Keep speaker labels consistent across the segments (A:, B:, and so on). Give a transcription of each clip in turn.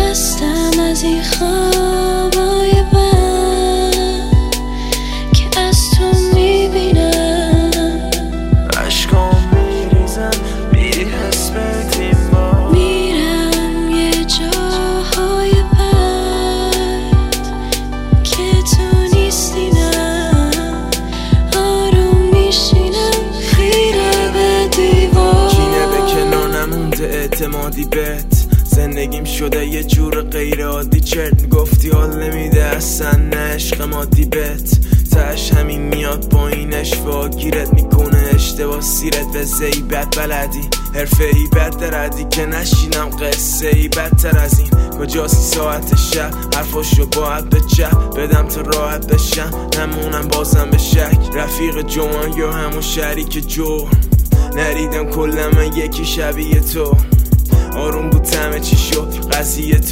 A: از این خوابای بد که از تو می‌بینم.
B: عشقام میریزن میری حس بدیم با
A: میرم یه جاهای بد که تو نیستی نه. آروم میشینم خیره به دیوار.
B: کینه به کنار نمونده اعتمادی بهت زندگیم شده یه جور غیر عادی. چرت می‌گفتی حال نمیده اصلا نه عشق مادی بهت تش همین میاد پایینش و گیرت می‌کنه اشتباه سیرت. به زیبت بلدی حرفه ای بد دردی. که نشینم قصه ای بدتر از این. کجا سی ساعت شب؟ حرفاشو باید به چپ بدم تا راحت بشم. نمونم بازم به شک. رفیق جوان یا همون شریک جو نریدم کلا من یکی شبیه تو. آروم بود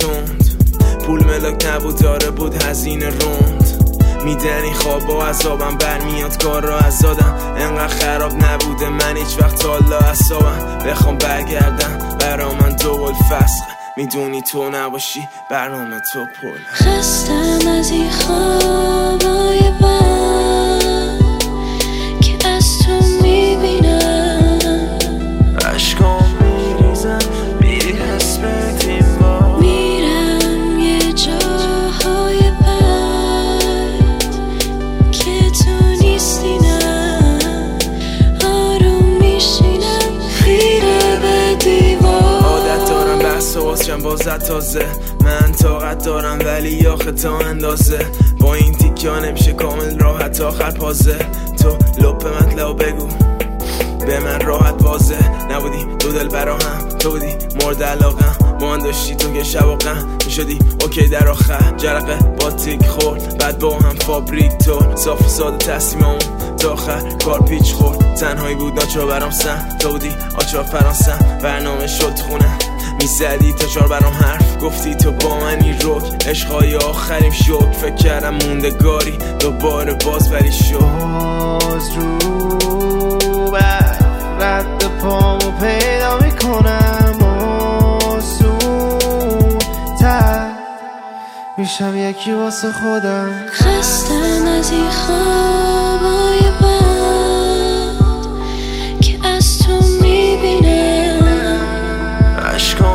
B: تند پول ملاک نبود داره بود هزینه روند. میدنی خواب و عذابم برمیاد کار را ازادم انقدر خراب نبوده من هیچ وقت حالا اصابم بخوام برگردم برا من دو فسخ می‌دونی تو نباشی برنامه تو پل.
A: خستم از این خوابای
B: بازشم بازت تازه. من طاقت دارم ولی آخه تا اندازه. با این تیکیا نمیشه کامل راحت آخر پازه. تو لپ مطلب بگو. به من راحت واضح نبودی دو دل برا هم تو بودی مورد علاقم. با من داشتی تو که شب و غم می‌شدی اوکی در آخر. جرقه با تیک خورد. بعد با هم فابریک تو صاف ساده تصمیممون تا آخر کار پیچ خورد. تنهایی بود ناچار برام سم. تو بودی آچار فرانسم. برنامه شد خونه. می‌زدی تا چار برام حرف. گفتی تو با منی روک عشقای آخریم شد. فکر کردم موندگاری دوباره باز ولی شد
C: میشم یکی واسه خودم.
A: خستم از این خوابای بد که از تو می‌بینم. عشقا